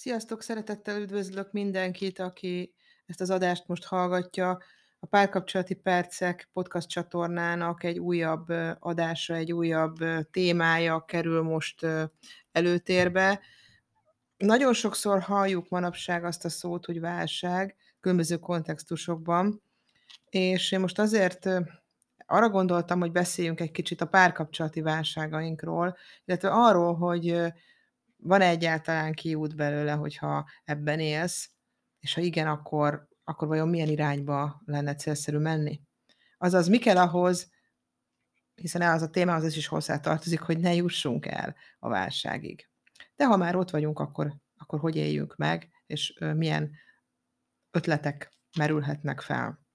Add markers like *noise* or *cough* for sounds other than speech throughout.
Sziasztok! Szeretettel üdvözlök mindenkit, aki ezt az adást most hallgatja. A Párkapcsolati Percek podcast csatornának egy újabb adása, egy újabb témája kerül most előtérbe. Nagyon sokszor halljuk manapság azt a szót, hogy válság, különböző kontextusokban, és én most azért arra gondoltam, hogy beszéljünk egy kicsit a párkapcsolati válságainkról, illetve arról, hogy van-e egyáltalán kiút belőle, hogyha ebben élsz, és ha igen, akkor, akkor vajon milyen irányba lenne célszerű menni? Azaz, mi kell ahhoz, hiszen az a téma az is hozzá tartozik, hogy ne jussunk el a válságig. De ha már ott vagyunk, akkor, akkor hogy éljünk meg, és milyen ötletek merülhetnek fel.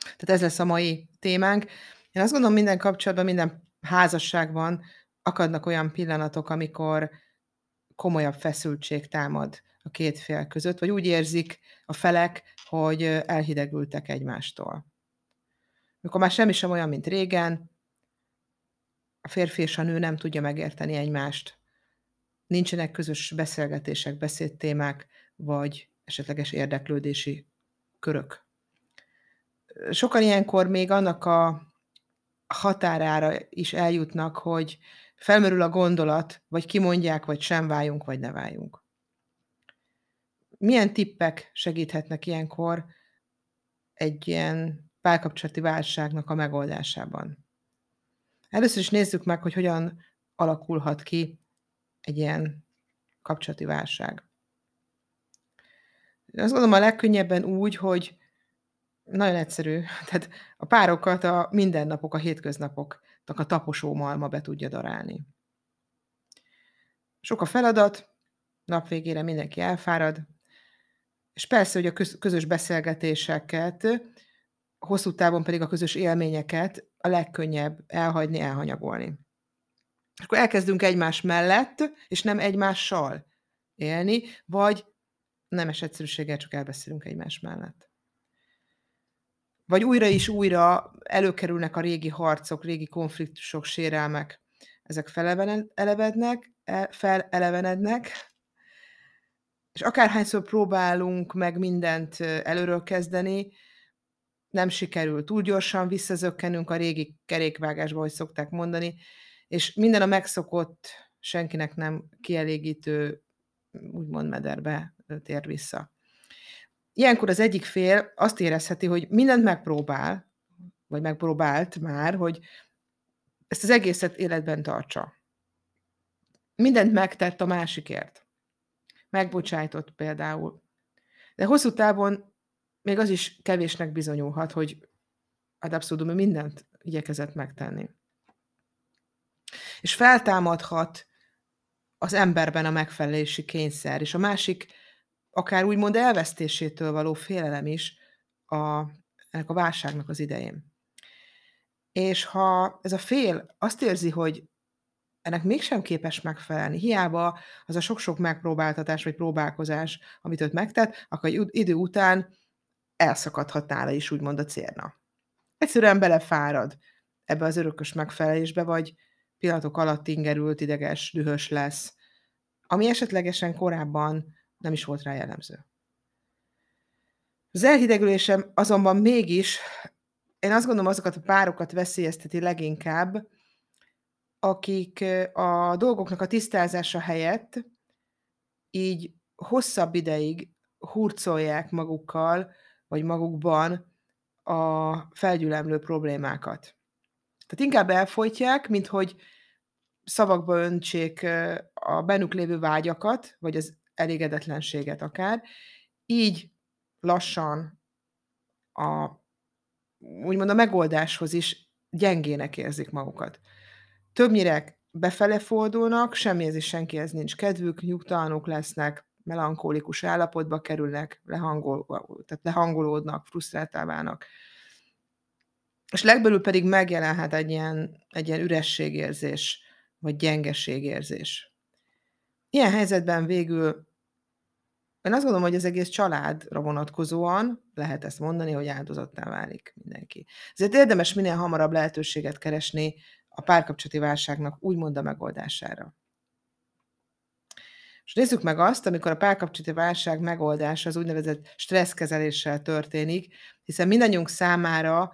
Tehát ez lesz a mai témánk. Én azt gondolom, minden kapcsolatban, minden házasságban akadnak olyan pillanatok, amikor komolyabb feszültség támad a két fél között, vagy úgy érzik a felek, hogy elhidegültek egymástól. Mikor már semmi sem olyan, mint régen, a férfi és a nő nem tudja megérteni egymást, nincsenek közös beszélgetések, beszédtémák, vagy esetleges érdeklődési körök. Sokan ilyenkor még annak a határára is eljutnak, hogy felmerül a gondolat, vagy kimondják, vagy sem váljunk, vagy ne váljunk. Milyen tippek segíthetnek ilyenkor egy ilyen párkapcsolati válságnak a megoldásában? Először is nézzük meg, hogy hogyan alakulhat ki egy ilyen kapcsolati válság. Azt gondolom a legkönnyebben úgy, hogy nagyon egyszerű. *laughs* Tehát a párokat a mindennapok, a hétköznapoknak a taposó malma be tudja darálni. Sok a feladat, nap végére mindenki elfárad, és persze, hogy a közös beszélgetéseket, hosszú távon pedig a közös élményeket a legkönnyebb elhagyni, elhanyagolni. Akkor elkezdünk egymás mellett, és nem egymással élni, vagy nemes egyszerűséggel csak elbeszélünk egymás mellett vagy újra és újra előkerülnek a régi harcok, régi konfliktusok, sérelmek. Ezek felelevenednek, e, felelevenednek, és akárhányszor próbálunk meg mindent előről kezdeni, nem sikerül. Túl gyorsan visszazökkenünk a régi kerékvágásba, hogy szokták mondani, és minden a megszokott, senkinek nem kielégítő, úgymond mederbe tér vissza. Ilyenkor az egyik fél azt érezheti, hogy mindent megpróbál, vagy megpróbált már, hogy ezt az egészet életben tartsa. Mindent megtett a másikért. Megbocsájtott például. De hosszú távon még az is kevésnek bizonyulhat, hogy ad abszolút mindent igyekezett megtenni. És feltámadhat az emberben a megfelelési kényszer, és a másik akár úgymond elvesztésétől való félelem is a, ennek a válságnak az idején. És ha ez a fél azt érzi, hogy ennek mégsem képes megfelelni, hiába az a sok-sok megpróbáltatás vagy próbálkozás, amit őt megtett, akkor idő után elszakadhat nála is úgymond a célna. Egyszerűen belefárad ebbe az örökös megfelelésbe, vagy pillanatok alatt ingerült, ideges, dühös lesz, ami esetlegesen korábban nem is volt rá jellemző. Az elhidegülésem azonban mégis, én azt gondolom, azokat a párokat veszélyezteti leginkább, akik a dolgoknak a tisztázása helyett így hosszabb ideig hurcolják magukkal, vagy magukban a felgyülemlő problémákat. Tehát inkább elfolytják, mint hogy szavakba öntsék a bennük lévő vágyakat, vagy az elégedetlenséget akár. Így lassan a, úgymond a megoldáshoz is gyengének érzik magukat. Többnyire befele fordulnak, semmihez és senkihez nincs kedvük, nyugtalanok lesznek, melankólikus állapotba kerülnek, lehangol, tehát lehangolódnak, frusztráltá válnak. És legbelül pedig megjelenhet egy ilyen, egy ilyen ürességérzés, vagy gyengeségérzés. Ilyen helyzetben végül én azt gondolom, hogy az egész családra vonatkozóan lehet ezt mondani, hogy áldozattá válik mindenki. Ezért érdemes minél hamarabb lehetőséget keresni a párkapcsolati válságnak úgymond a megoldására. És nézzük meg azt, amikor a párkapcsolati válság megoldása az úgynevezett stresszkezeléssel történik, hiszen mindannyiunk számára,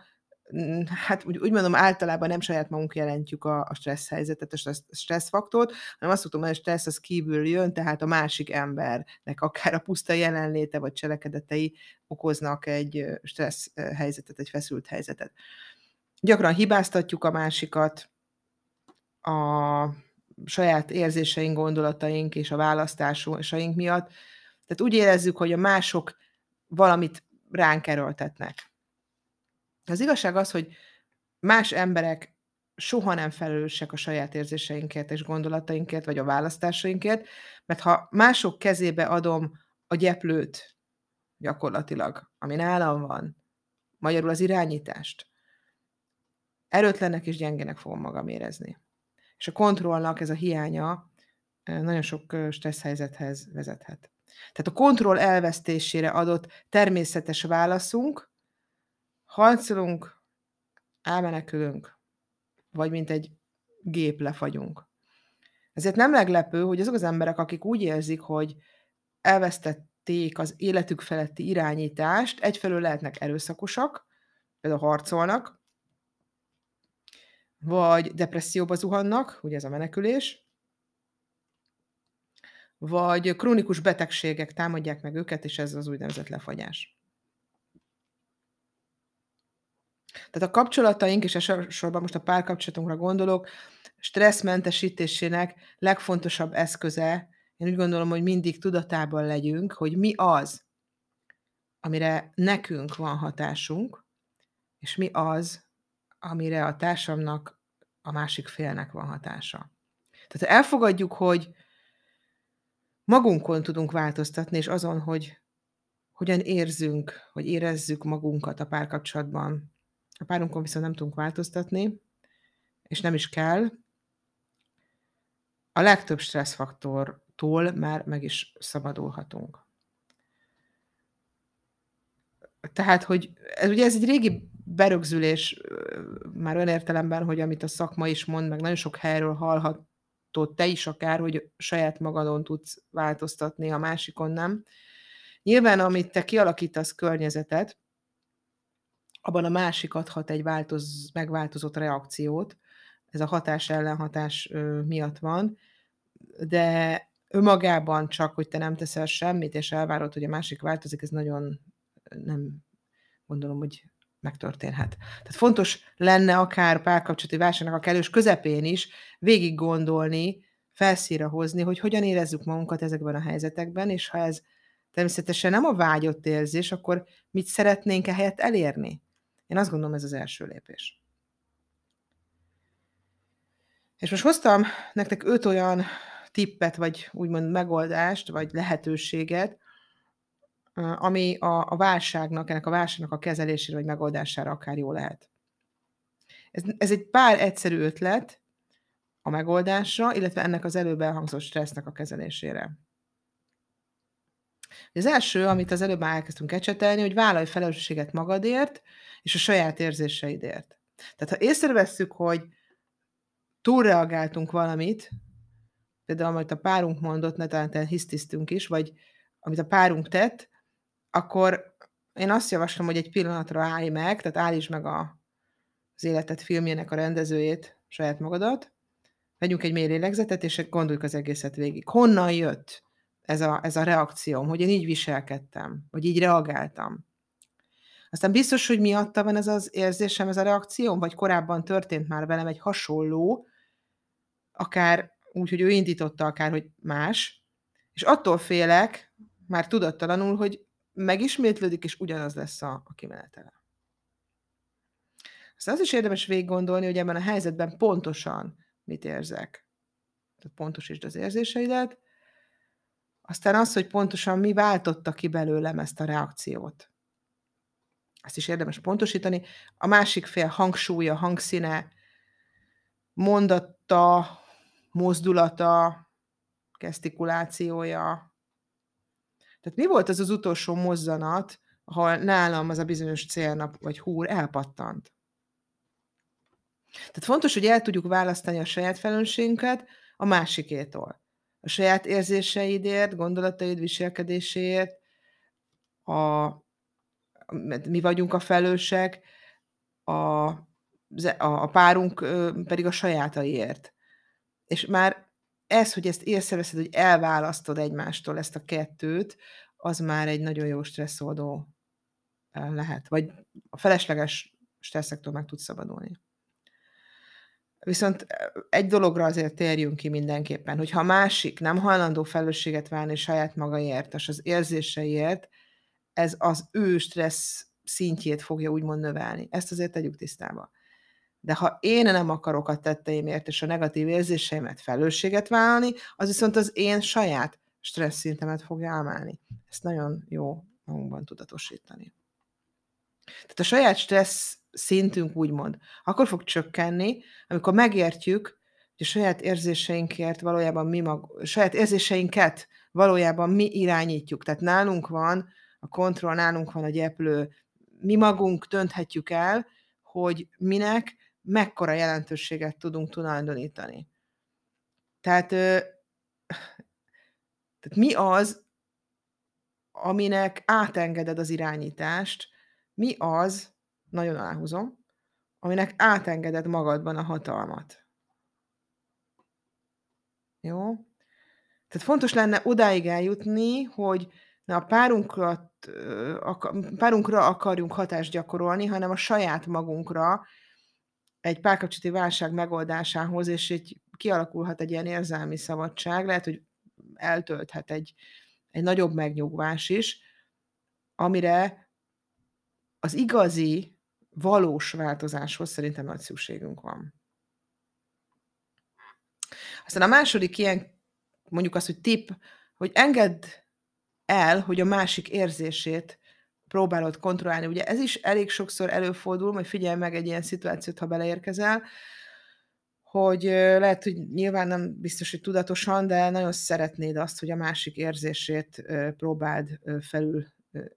hát úgy, úgy mondom, általában nem saját magunk jelentjük a, a stressz helyzetet, a stressz, stresszfaktort, hanem azt mondom, hogy a stressz az kívül jön, tehát a másik embernek akár a puszta jelenléte vagy cselekedetei okoznak egy stressz helyzetet, egy feszült helyzetet. Gyakran hibáztatjuk a másikat, a saját érzéseink, gondolataink és a választásaink miatt. Tehát úgy érezzük, hogy a mások valamit ránk erőltetnek. Az igazság az, hogy más emberek soha nem felelősek a saját érzéseinkért és gondolatainkért, vagy a választásainkért, mert ha mások kezébe adom a gyeplőt, gyakorlatilag, ami nálam van, magyarul az irányítást, erőtlennek és gyengének fogom magam érezni. És a kontrollnak ez a hiánya nagyon sok stressz helyzethez vezethet. Tehát a kontroll elvesztésére adott természetes válaszunk, harcolunk, elmenekülünk, vagy mint egy gép lefagyunk. Ezért nem meglepő, hogy azok az emberek, akik úgy érzik, hogy elvesztették az életük feletti irányítást, egyfelől lehetnek erőszakosak, például harcolnak, vagy depresszióba zuhannak, ugye ez a menekülés, vagy krónikus betegségek támadják meg őket, és ez az úgynevezett lefagyás. Tehát a kapcsolataink, és elsősorban most a párkapcsolatunkra gondolok, stresszmentesítésének legfontosabb eszköze, én úgy gondolom, hogy mindig tudatában legyünk, hogy mi az, amire nekünk van hatásunk, és mi az, amire a társamnak, a másik félnek van hatása. Tehát elfogadjuk, hogy magunkon tudunk változtatni, és azon, hogy hogyan érzünk, hogy érezzük magunkat a párkapcsolatban. A párunkon viszont nem tudunk változtatni, és nem is kell. A legtöbb stresszfaktortól már meg is szabadulhatunk. Tehát, hogy ez ugye ez egy régi berögzülés már olyan értelemben, hogy amit a szakma is mond, meg nagyon sok helyről hallhatod te is akár, hogy saját magadon tudsz változtatni, a másikon nem. Nyilván, amit te kialakítasz környezetet, abban a másik adhat egy változ, megváltozott reakciót, ez a hatás ellenhatás miatt van, de önmagában csak, hogy te nem teszel semmit, és elvárod, hogy a másik változik, ez nagyon nem gondolom, hogy megtörténhet. Tehát fontos lenne akár párkapcsolati válságnak a kellős közepén is végig gondolni, felszíra hozni, hogy hogyan érezzük magunkat ezekben a helyzetekben, és ha ez természetesen nem a vágyott érzés, akkor mit szeretnénk ehelyett elérni? Én azt gondolom, ez az első lépés. És most hoztam nektek öt olyan tippet, vagy úgymond megoldást, vagy lehetőséget, ami a, a válságnak, ennek a válságnak a kezelésére vagy megoldására akár jó lehet. Ez, ez egy pár egyszerű ötlet a megoldásra, illetve ennek az előbb elhangzott stressznek a kezelésére. Az első, amit az előbb már elkezdtünk ecsetelni, hogy vállalj felelősséget magadért és a saját érzéseidért. Tehát ha észrevesszük, hogy túlreagáltunk valamit, például amit a párunk mondott, ne talán hisztisztünk is, vagy amit a párunk tett, akkor én azt javaslom, hogy egy pillanatra állj meg, tehát állítsd meg a, az életet filmjének a rendezőjét, saját magadat, vegyünk egy mély lélegzetet, és gondoljuk az egészet végig. Honnan jött ez a, ez a reakcióm, hogy én így viselkedtem, vagy így reagáltam. Aztán biztos, hogy miatta van ez az érzésem, ez a reakcióm, vagy korábban történt már velem egy hasonló, akár úgy, hogy ő indította, akár, hogy más, és attól félek, már tudattalanul, hogy megismétlődik, és ugyanaz lesz a, a kimenetele. Aztán az is érdemes végig gondolni, hogy ebben a helyzetben pontosan mit érzek. Tehát pontosítsd az érzéseidet. Aztán az, hogy pontosan mi váltotta ki belőlem ezt a reakciót. Ezt is érdemes pontosítani. A másik fél hangsúlya, hangszíne, mondata, mozdulata, gesztikulációja, tehát mi volt az az utolsó mozzanat, ahol nálam az a bizonyos célnap vagy húr elpattant? Tehát fontos, hogy el tudjuk választani a saját felelősségünket a másikétól. A saját érzéseidért, gondolataid, viselkedéséért, a, mi vagyunk a felősek, a, a párunk pedig a sajátaiért. És már ez, hogy ezt észreveszed, hogy elválasztod egymástól ezt a kettőt, az már egy nagyon jó stresszoldó lehet. Vagy a felesleges stresszektől meg tudsz szabadulni. Viszont egy dologra azért térjünk ki mindenképpen, hogy ha másik nem hajlandó felelősséget válni saját magaért, és az érzéseiért, ez az ő stressz szintjét fogja úgymond növelni. Ezt azért tegyük tisztába. De ha én nem akarok a tetteimért és a negatív érzéseimet felelősséget vállalni, az viszont az én saját stressz szintemet fogja emelni. Ezt nagyon jó magunkban tudatosítani. Tehát a saját stressz szintünk úgymond akkor fog csökkenni, amikor megértjük, hogy a saját érzéseinkért valójában mi mag, saját érzéseinket valójában mi irányítjuk. Tehát nálunk van a kontroll, nálunk van a gyeplő, mi magunk dönthetjük el, hogy minek mekkora jelentőséget tudunk tulajdonítani. Tehát, tehát mi az, aminek átengeded az irányítást, mi az, nagyon aláhúzom, aminek átengeded magadban a hatalmat. Jó? Tehát fontos lenne odáig eljutni, hogy ne a párunkra, párunkra akarjunk hatást gyakorolni, hanem a saját magunkra egy párkapcsolati válság megoldásához, és így kialakulhat egy ilyen érzelmi szabadság, lehet, hogy eltölthet egy, egy nagyobb megnyugvás is, amire az igazi, valós változáshoz szerintem nagy szükségünk van. Aztán a második ilyen, mondjuk azt, hogy tip, hogy engedd el, hogy a másik érzését próbálod kontrollálni. Ugye ez is elég sokszor előfordul, hogy figyelj meg egy ilyen szituációt, ha beleérkezel, hogy lehet, hogy nyilván nem biztos, hogy tudatosan, de nagyon szeretnéd azt, hogy a másik érzését próbáld felül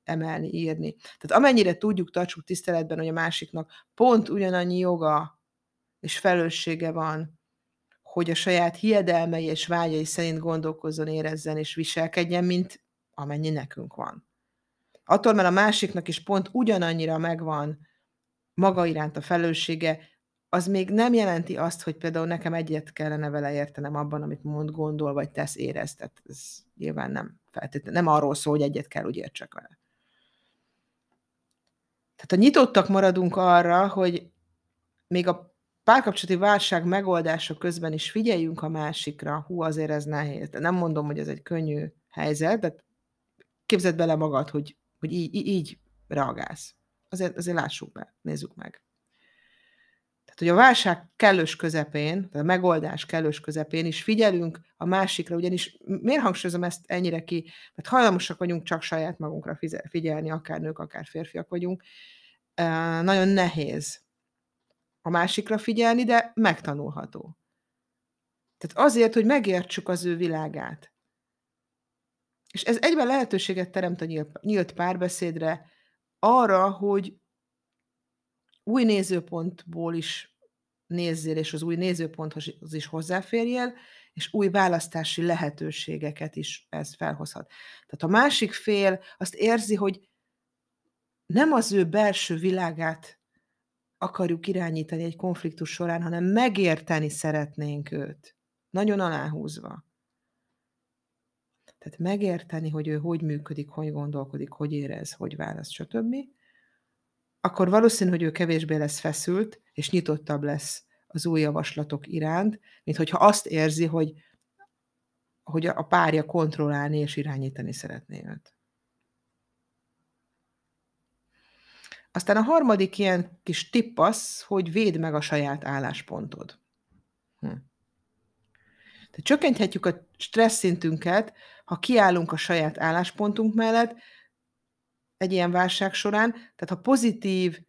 emelni, írni. Tehát amennyire tudjuk, tartsuk tiszteletben, hogy a másiknak pont ugyanannyi joga és felelőssége van, hogy a saját hiedelmei és vágyai szerint gondolkozzon, érezzen és viselkedjen, mint amennyi nekünk van. Attól, mert a másiknak is pont ugyanannyira megvan maga iránt a felelőssége, az még nem jelenti azt, hogy például nekem egyet kellene vele értenem abban, amit mond, gondol, vagy tesz, érez. Tehát ez nyilván nem feltétlenül, nem arról szól, hogy egyet kell, úgy értsek vele. Tehát ha nyitottak maradunk arra, hogy még a párkapcsolati válság megoldása közben is figyeljünk a másikra, hú, azért ez nehéz. De nem mondom, hogy ez egy könnyű helyzet, de képzeld bele magad, hogy, hogy így, így reagálsz. Azért, azért lássuk be, nézzük meg. Tehát, hogy a válság kellős közepén, a megoldás kellős közepén is figyelünk a másikra, ugyanis miért hangsúlyozom ezt ennyire ki? Mert hajlamosak vagyunk csak saját magunkra figyelni, akár nők, akár férfiak vagyunk. Nagyon nehéz a másikra figyelni, de megtanulható. Tehát azért, hogy megértsük az ő világát. És ez egyben lehetőséget teremt a nyílt párbeszédre, arra, hogy új nézőpontból is nézzél, és az új nézőponthoz is hozzáférjél, és új választási lehetőségeket is ez felhozhat. Tehát a másik fél azt érzi, hogy nem az ő belső világát akarjuk irányítani egy konfliktus során, hanem megérteni szeretnénk őt. Nagyon aláhúzva. Tehát megérteni, hogy ő hogy működik, hogy gondolkodik, hogy érez, hogy választ, stb. Akkor valószínű, hogy ő kevésbé lesz feszült, és nyitottabb lesz az új javaslatok iránt, mint hogyha azt érzi, hogy, hogy a párja kontrollálni és irányítani szeretné őt. Aztán a harmadik ilyen kis tipp az, hogy védd meg a saját álláspontod. Hm. Tehát csökkenthetjük a stressz szintünket, ha kiállunk a saját álláspontunk mellett egy ilyen válság során, tehát ha pozitív,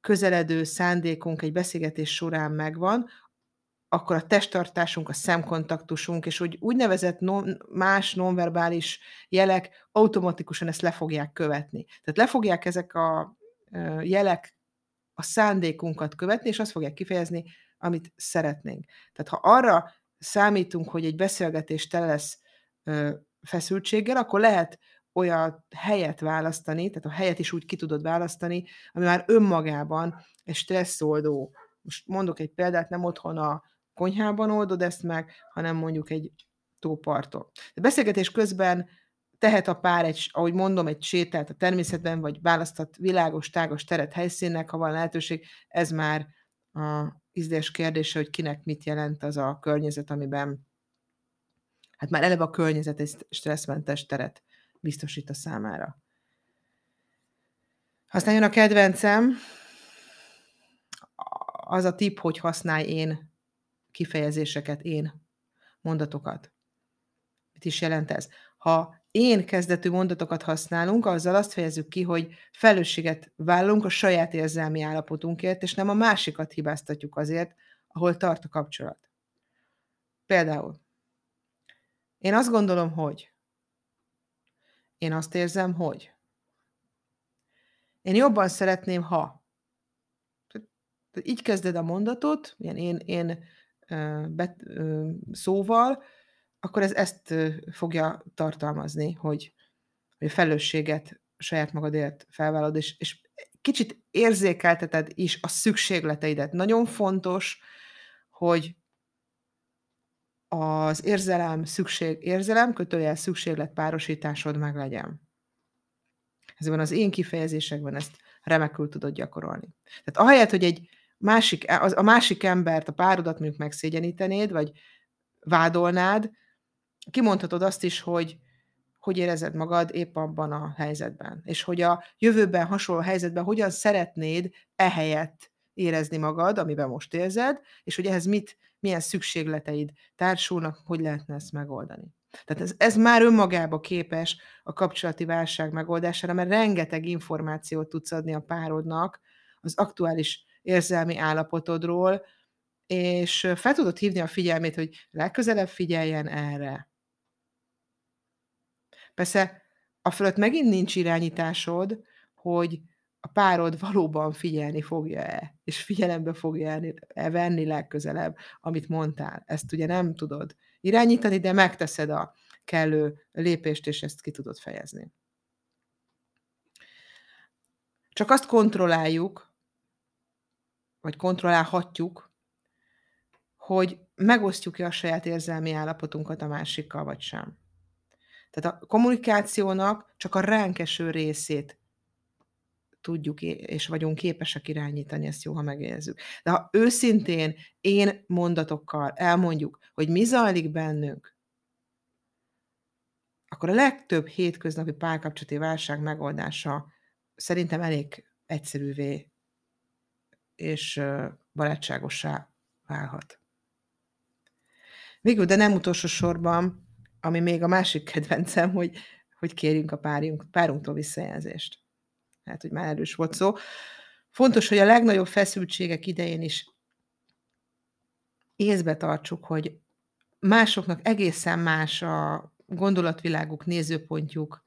közeledő szándékunk egy beszélgetés során megvan, akkor a testtartásunk, a szemkontaktusunk, és úgy úgynevezett non, más nonverbális jelek automatikusan ezt le fogják követni. Tehát le fogják ezek a jelek a szándékunkat követni, és azt fogják kifejezni, amit szeretnénk. Tehát ha arra számítunk, hogy egy beszélgetés tele lesz feszültséggel, akkor lehet olyan helyet választani, tehát a helyet is úgy ki tudod választani, ami már önmagában egy stresszoldó. Most mondok egy példát, nem otthon a konyhában oldod ezt meg, hanem mondjuk egy tóparton. A beszélgetés közben tehet a pár, egy, ahogy mondom, egy sétát a természetben, vagy választott világos, tágos teret helyszínnek, ha van lehetőség, ez már a ízlés kérdése, hogy kinek mit jelent az a környezet, amiben hát már eleve a környezet egy stresszmentes teret biztosít a számára. Aztán jön a kedvencem, az a tip, hogy használj én kifejezéseket, én mondatokat. Mit is jelent ez? Ha én kezdetű mondatokat használunk, azzal azt fejezzük ki, hogy felelősséget vállunk a saját érzelmi állapotunkért, és nem a másikat hibáztatjuk azért, ahol tart a kapcsolat. Például, én azt gondolom, hogy. Én azt érzem, hogy. Én jobban szeretném, ha. így kezded a mondatot, ilyen én, én bet, szóval, akkor ez ezt fogja tartalmazni, hogy, hogy a felelősséget saját magadért felvállalod, és, és kicsit érzékelteted is a szükségleteidet. Nagyon fontos, hogy az érzelem, szükség, érzelem, kötőjel szükséglet párosításod meg legyen. Ezekben az én kifejezésekben ezt remekül tudod gyakorolni. Tehát ahelyett, hogy egy másik, a másik embert, a párodat mondjuk megszégyenítenéd, vagy vádolnád, kimondhatod azt is, hogy hogy érezed magad épp abban a helyzetben, és hogy a jövőben hasonló helyzetben hogyan szeretnéd ehelyett érezni magad, amiben most érzed, és hogy ehhez mit, milyen szükségleteid társulnak, hogy lehetne ezt megoldani. Tehát ez, ez már önmagába képes a kapcsolati válság megoldására, mert rengeteg információt tudsz adni a párodnak az aktuális érzelmi állapotodról, és fel tudod hívni a figyelmét, hogy legközelebb figyeljen erre. Persze a fölött megint nincs irányításod, hogy a párod valóban figyelni fogja-e, és figyelembe fogja-e venni legközelebb, amit mondtál. Ezt ugye nem tudod irányítani, de megteszed a kellő lépést, és ezt ki tudod fejezni. Csak azt kontrolláljuk, vagy kontrollálhatjuk, hogy megosztjuk-e a saját érzelmi állapotunkat a másikkal, vagy sem. Tehát a kommunikációnak csak a ránk részét tudjuk és vagyunk képesek irányítani, ezt jó, ha megérzzük. De ha őszintén én mondatokkal elmondjuk, hogy mi zajlik bennünk, akkor a legtöbb hétköznapi párkapcsolati válság megoldása szerintem elég egyszerűvé és barátságosá válhat. Végül, de nem utolsó sorban, ami még a másik kedvencem, hogy, hogy kérjünk a párjunk, párunktól visszajelzést. Hát, hogy már erős volt szó. Fontos, hogy a legnagyobb feszültségek idején is észbe tartsuk, hogy másoknak egészen más a gondolatviláguk, nézőpontjuk,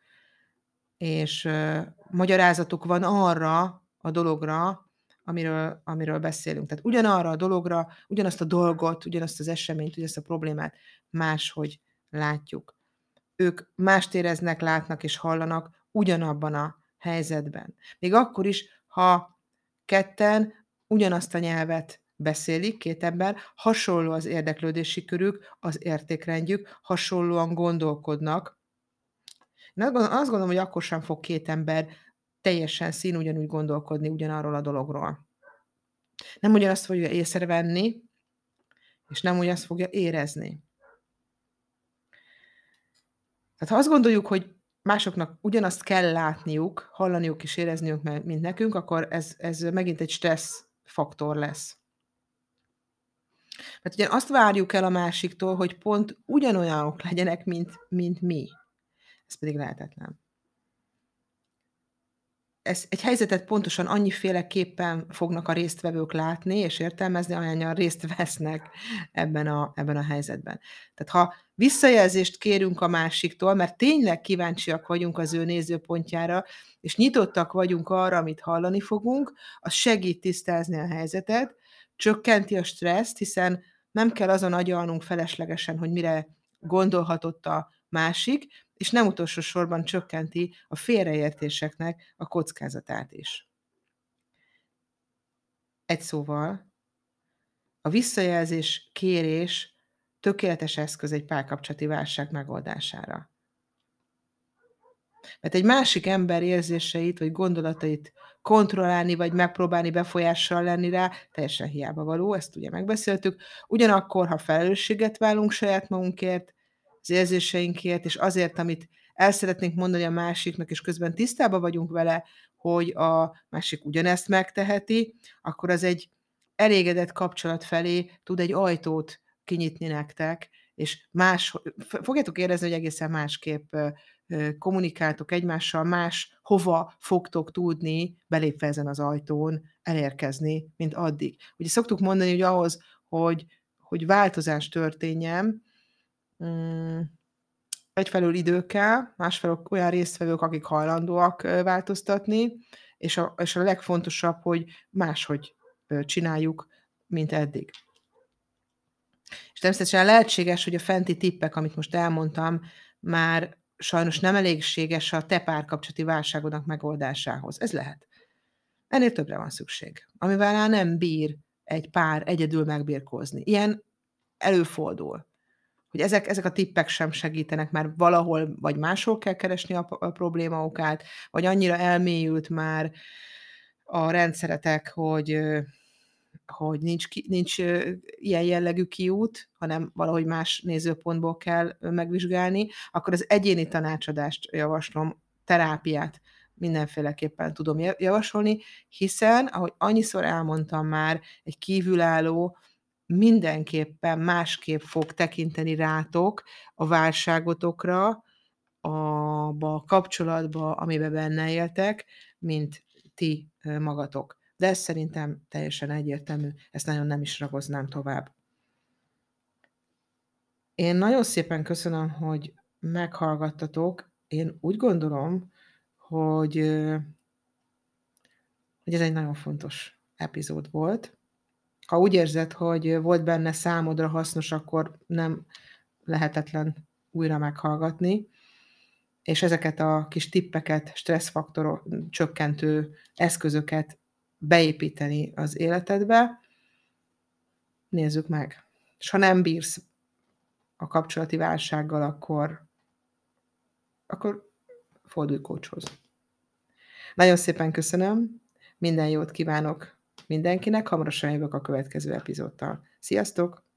és uh, magyarázatuk van arra a dologra, amiről, amiről beszélünk. Tehát ugyanarra a dologra, ugyanazt a dolgot, ugyanazt az eseményt, ugyanazt a problémát máshogy látjuk. Ők mást éreznek, látnak és hallanak ugyanabban a helyzetben. Még akkor is, ha ketten ugyanazt a nyelvet beszélik, két ember, hasonló az érdeklődési körük, az értékrendjük, hasonlóan gondolkodnak. Én azt gondolom, hogy akkor sem fog két ember teljesen szín ugyanúgy gondolkodni ugyanarról a dologról. Nem ugyanazt fogja észrevenni, és nem ugyanazt fogja érezni. Tehát ha azt gondoljuk, hogy másoknak ugyanazt kell látniuk, hallaniuk és érezniük, mint nekünk, akkor ez, ez megint egy stressz faktor lesz. Mert ugye azt várjuk el a másiktól, hogy pont ugyanolyanok legyenek, mint, mint mi. Ez pedig lehetetlen ez, egy helyzetet pontosan annyiféleképpen fognak a résztvevők látni és értelmezni, ahányan részt vesznek ebben a, ebben a helyzetben. Tehát ha visszajelzést kérünk a másiktól, mert tényleg kíváncsiak vagyunk az ő nézőpontjára, és nyitottak vagyunk arra, amit hallani fogunk, az segít tisztázni a helyzetet, csökkenti a stresszt, hiszen Nem kell azon agyalnunk feleslegesen, hogy mire gondolhatott a másik, és nem utolsó sorban csökkenti a félreértéseknek a kockázatát is. Egy szóval, a visszajelzés kérés tökéletes eszköz egy párkapcsolati válság megoldására. Mert egy másik ember érzéseit vagy gondolatait kontrollálni, vagy megpróbálni befolyással lenni rá, teljesen hiába való, ezt ugye megbeszéltük. Ugyanakkor, ha felelősséget vállunk saját magunkért, az érzéseinkért, és azért, amit el szeretnénk mondani a másiknak, és közben tisztában vagyunk vele, hogy a másik ugyanezt megteheti, akkor az egy elégedett kapcsolat felé tud egy ajtót kinyitni nektek, és más, fogjátok érezni, hogy egészen másképp kommunikáltok egymással, más hova fogtok tudni belépve ezen az ajtón elérkezni, mint addig. Ugye szoktuk mondani, hogy ahhoz, hogy, hogy változás történjen, mm, egyfelől idő kell, másfelől olyan résztvevők, akik hajlandóak változtatni, és a, és a legfontosabb, hogy máshogy csináljuk, mint eddig. És természetesen lehetséges, hogy a fenti tippek, amit most elmondtam, már sajnos nem elégséges a te párkapcsolati válságodnak megoldásához. Ez lehet. Ennél többre van szükség, amivel nem bír egy pár egyedül megbírkózni. Ilyen előfordul hogy ezek, ezek a tippek sem segítenek, mert valahol vagy máshol kell keresni a, a probléma okát, vagy annyira elmélyült már a rendszeretek, hogy, hogy nincs, nincs ilyen jellegű kiút, hanem valahogy más nézőpontból kell megvizsgálni, akkor az egyéni tanácsadást javaslom, terápiát mindenféleképpen tudom javasolni, hiszen, ahogy annyiszor elmondtam már, egy kívülálló mindenképpen másképp fog tekinteni rátok, a válságotokra, abba a kapcsolatba, amiben benne éltek, mint ti magatok. De ez szerintem teljesen egyértelmű, ezt nagyon nem is ragoznám tovább. Én nagyon szépen köszönöm, hogy meghallgattatok. Én úgy gondolom, hogy, hogy ez egy nagyon fontos epizód volt ha úgy érzed, hogy volt benne számodra hasznos, akkor nem lehetetlen újra meghallgatni, és ezeket a kis tippeket, stresszfaktor csökkentő eszközöket beépíteni az életedbe, nézzük meg. És ha nem bírsz a kapcsolati válsággal, akkor, akkor fordulj kócshoz. Nagyon szépen köszönöm, minden jót kívánok mindenkinek, hamarosan jövök a következő epizódtal. Sziasztok!